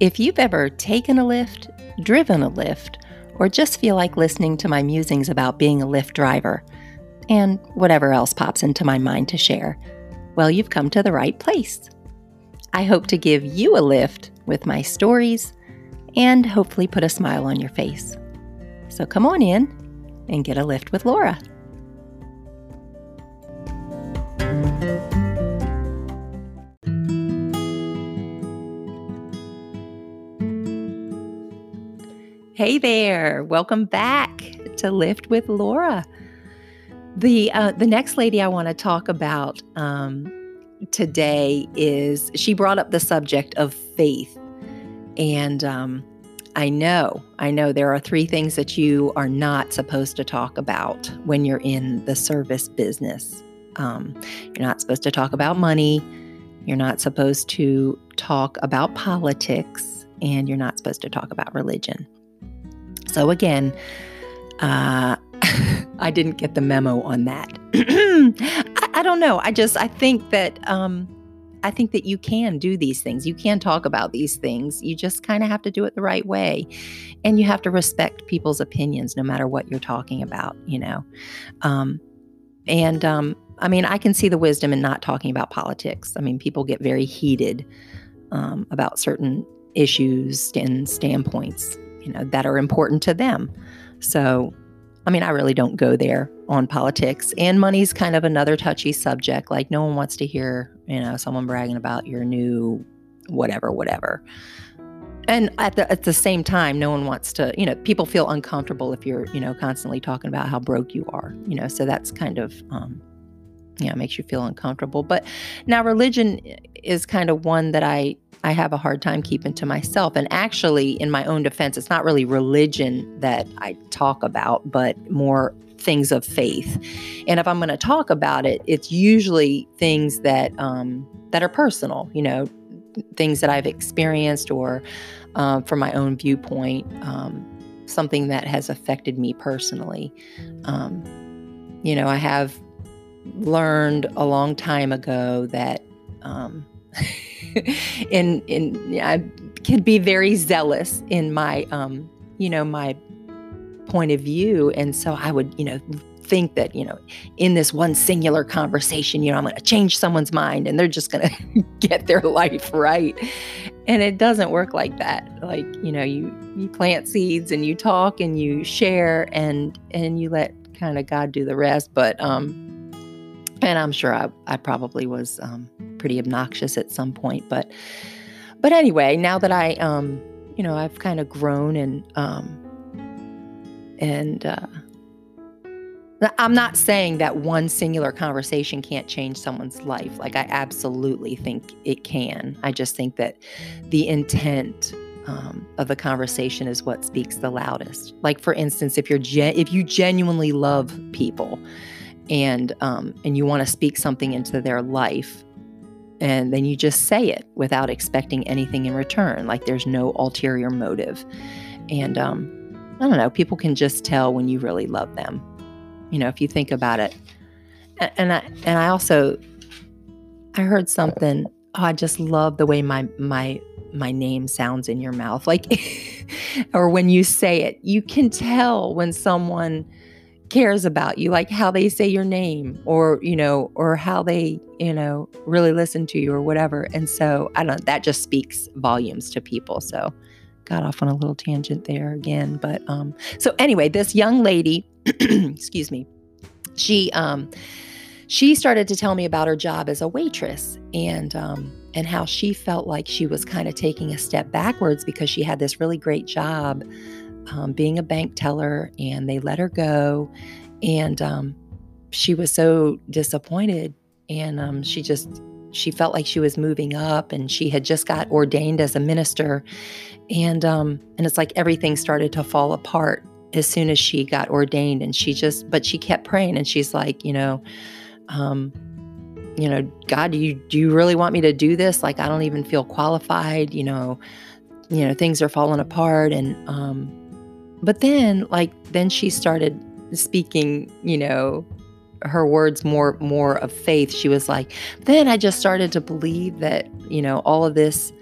If you've ever taken a lift, driven a lift, or just feel like listening to my musings about being a Lyft driver, and whatever else pops into my mind to share, well, you've come to the right place. I hope to give you a lift with my stories and hopefully put a smile on your face. So come on in and get a lift with Laura. Hey there, welcome back to Lift with Laura. The uh, the next lady I want to talk about um, today is she brought up the subject of faith, and um, I know I know there are three things that you are not supposed to talk about when you're in the service business. Um, you're not supposed to talk about money. You're not supposed to talk about politics, and you're not supposed to talk about religion. So, again, uh, I didn't get the memo on that. I, I, don't know. I just, I think that, um, I think that you can do these things. You can talk about these things. You just kind of have to do it the right way. And you have to respect people's opinions no matter what you're talking about, you know. Um, and um, I mean, I can see the wisdom in not talking about politics. I mean, people get very heated um, about certain issues and standpoints you know, that are important to them. So, I mean, I really don't go there on politics. And money's kind of another touchy subject. Like, no one wants to hear, you know, someone bragging about your new whatever, whatever. And at the at the same time, no one wants to, you know, people feel uncomfortable if you're, you know, constantly talking about how broke you are, you know. So that's kind of um, you know, makes you feel uncomfortable. But now religion is kind of one that I I have a hard time keeping to myself. And actually, in my own defense, it's not really religion that I talk about, but more things of faith. And if I'm going to talk about it, it's usually things that um, that are personal. You know, things that I've experienced or um, from my own viewpoint, um, something that has affected me personally. Um, you know, I have learned a long time ago that um, in in I could be very zealous in my um, you know my point of view, and so I would you know think that you know in this one singular conversation you know i'm going to change someone's mind and they're just going to get their life right. And it doesn't work like that. Like you know you you plant seeds and you talk and you share and and you let kind of god do the rest. But um and I'm sure I, I probably was um, pretty obnoxious at some point. But but anyway, now that I um, you know I've kind of grown and um, and uh, I'm not saying that one singular conversation can't change someone's life. Like I absolutely think it can. I just think that the intent um, of the conversation is what speaks the loudest. Like for instance, if you're gen- if you genuinely love people and um, and you want to speak something into their life and then you just say it without expecting anything in return like there's no ulterior motive. And um, i don't know people can just tell when you really love them you know if you think about it. And, and i and i also i heard something oh, i just love the way my my my name sounds in your mouth. Like or when you say it you can tell when someone cares about you, like how they say your name or, you know, or how they, you know, really listen to you or whatever. And so I don't that just speaks volumes to people. So got off on a little tangent there again. But um so anyway, this young lady, excuse me, she um she started to tell me about her job as a waitress and um and how she felt like she was kind of taking a step backwards because she had this really great job um, being a bank teller and they let her go. And um, she was so disappointed. And um, she just, she felt like she was moving up and she had just got ordained as a minister. And, um, and it's like everything started to fall apart as soon as she got ordained. And she just, but she kept praying and she's like, you know, um, you know, God, do you do you really want me to do this? Like, I don't even feel qualified. You know, you know, things are falling apart, and um, but then, like, then she started speaking, you know, her words more more of faith. She was like, then I just started to believe that, you know, all of this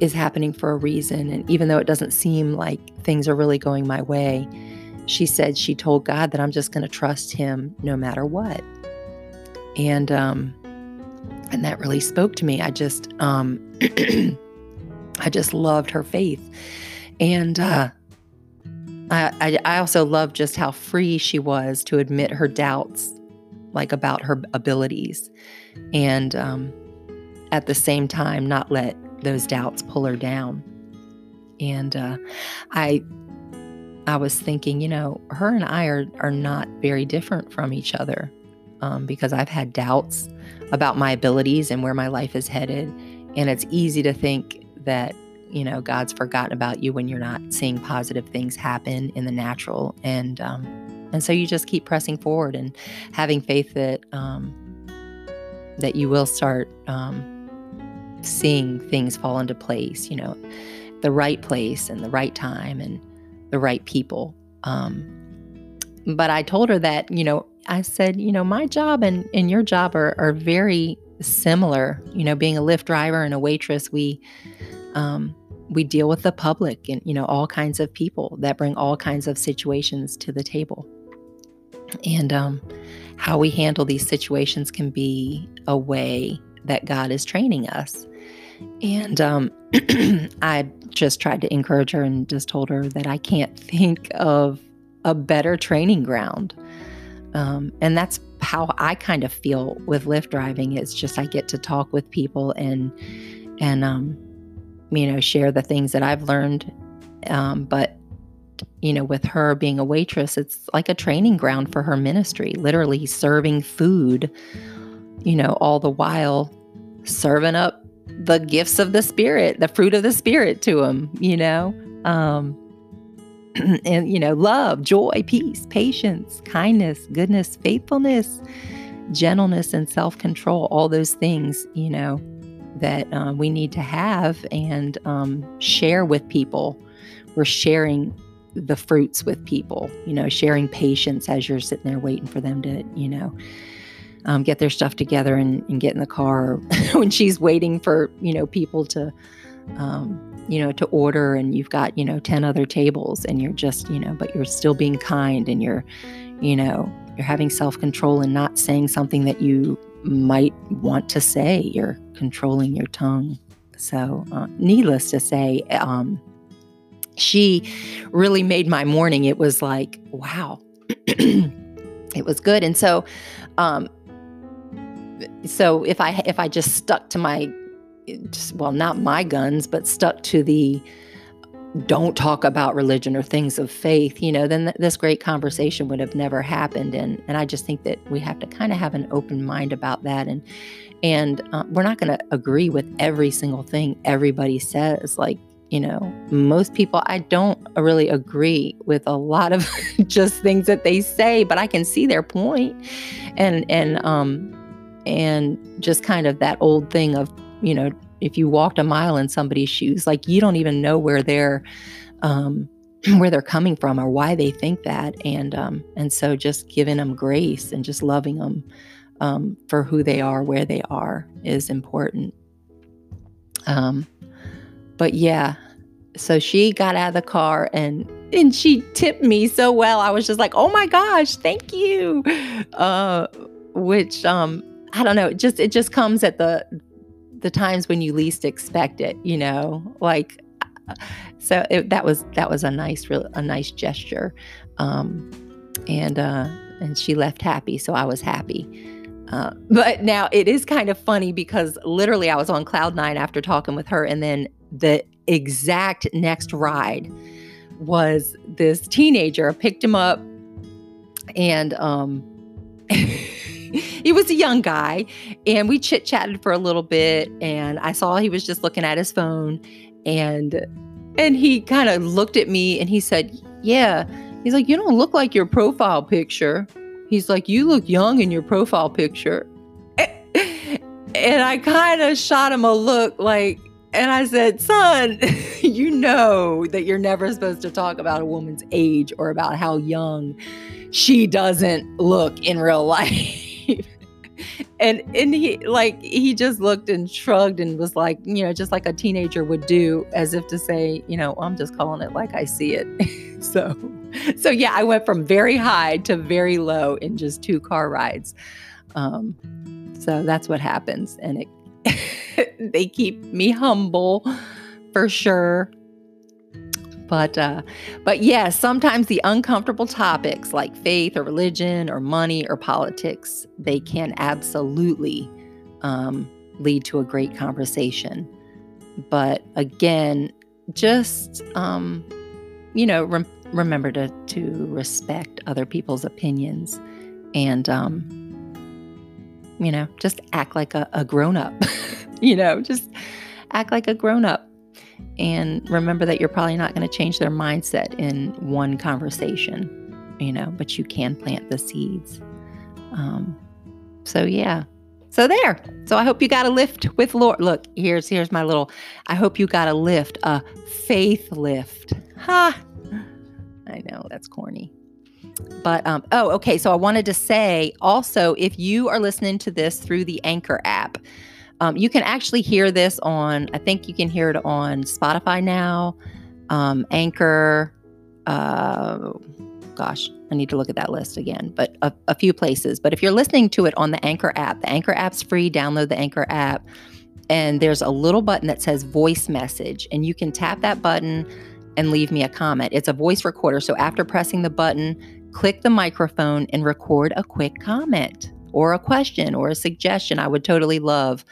is happening for a reason. And even though it doesn't seem like things are really going my way, she said she told God that I'm just going to trust Him no matter what. And um, and that really spoke to me. I just um, I just loved her faith, and uh, I, I also love just how free she was to admit her doubts, like about her abilities, and um, at the same time not let those doubts pull her down. And uh, I I was thinking, you know, her and I are are not very different from each other um, because I've had doubts about my abilities and where my life is headed, and it's easy to think that you know God's forgotten about you when you're not seeing positive things happen in the natural, and um, and so you just keep pressing forward and having faith that um, that you will start um, seeing things fall into place. You know, the right place and the right time and the right people. Um, but I told her that, you know, I said, you know, my job and, and your job are, are very similar. You know, being a Lyft driver and a waitress, we um, we deal with the public and you know all kinds of people that bring all kinds of situations to the table. And um, how we handle these situations can be a way that God is training us. And um, I just tried to encourage her and just told her that I can't think of a better training ground. Um, and that's how I kind of feel with Lyft driving. It's just I get to talk with people and and um, you know share the things that I've learned. Um, but you know, with her being a waitress, it's like a training ground for her ministry. Literally serving food, you know, all the while serving up the gifts of the spirit, the fruit of the spirit to him, you know? Um, and, you know, love, joy, peace, patience, kindness, goodness, faithfulness, gentleness, and self control, all those things, you know, that uh, we need to have and um, share with people. We're sharing the fruits with people, you know, sharing patience as you're sitting there waiting for them to, you know, um, get their stuff together and, and, get in the car when she's waiting for you know people to um, you know to order and you've got you know 10 other tables and you're just you know but you're still being kind and you're you know you're having self-control and not saying something that you might want to say. You're controlling your tongue. So uh, needless to say um, she really made my morning. It was like wow. It was good. And so um, so if I if I just stuck to my well not my guns but stuck to the don't talk about religion or things of faith you know then th- this great conversation would have never happened. And and I just think that we have to kind of have an open mind about that. And and uh, we're not going to agree with every single thing everybody says. Like you know most people I don't really agree with a lot of just things that they say but I can see their point. And and um and just kind of that old thing of you know if you walked a mile in somebody's shoes like you don't even know where they're um, where they're coming from or why they think that. And um, and so just giving them grace and just loving them um, for who they are where they are is important. Um, but yeah so she got out of the car and and she tipped me so well. I was just like oh my gosh thank you. Uh, which um I don't know, it just it just comes at the the times when you least expect it, you know, like so it, that was that was a nice real a nice gesture. Um and uh and she left happy so i was happy. Uh, but now it is kind of funny because literally i was on cloud nine after talking with her and then the exact next ride was this teenager I picked him up and um he was a young guy and we chit chatted for a little bit and I saw he was just looking at his phone and and he kind of looked at me and he said, "Yeah." He's like, "You don't look like your profile picture." He's like, "You look young in your profile picture." And I kind of shot him a look like and I said, "Son, you know that you're never supposed to talk about a woman's age or about how young she doesn't look in real life." And and he like he just looked and shrugged and was like, you know, just like a teenager would do, as if to say, you know, I'm just calling it like I see it. so, so yeah, I went from very high to very low in just two car rides. Um, so that's what happens, and it they keep me humble for sure. But uh, but yeah, sometimes the uncomfortable topics like faith or religion or money or politics they can absolutely um, lead to a great conversation. But again, just um, you know, rem- remember to to respect other people's opinions and um, you know, just act like a, a grown up. you know, just act like a grown up and remember that you're probably not going to change their mindset in one conversation, you know, but you can plant the seeds. Um, so, yeah. So there. So I hope you got a lift with Laura. Look, here's here's my little. I hope you got a lift, a faith lift. Ha! I know that's corny. But um, oh, okay. So I wanted to say also, if you are listening to this through the Anchor app, um, you can actually hear this on, I think you can hear it on Spotify now, um, Anchor. Uh, gosh, I need to look at that list again, but a, a few places. But if you're listening to it on the Anchor app, the Anchor app's free. Download the Anchor app. And there's a little button that says voice message, and you can tap that button and leave me a comment. It's a voice recorder. So after pressing the button, click the microphone and record a quick comment or a question or a suggestion. I would totally love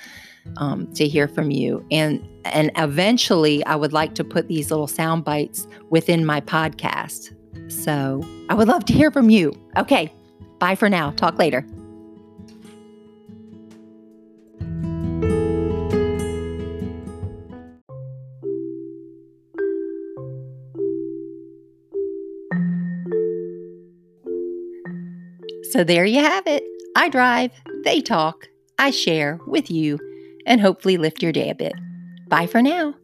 um, to hear from you. And and eventually, I would like to put these little sound bites within my podcast. So I would love to hear from you. Okay, bye for now. Talk later. So there you have it. I drive, they talk, I share with you, and hopefully lift your day a bit. Bye for now.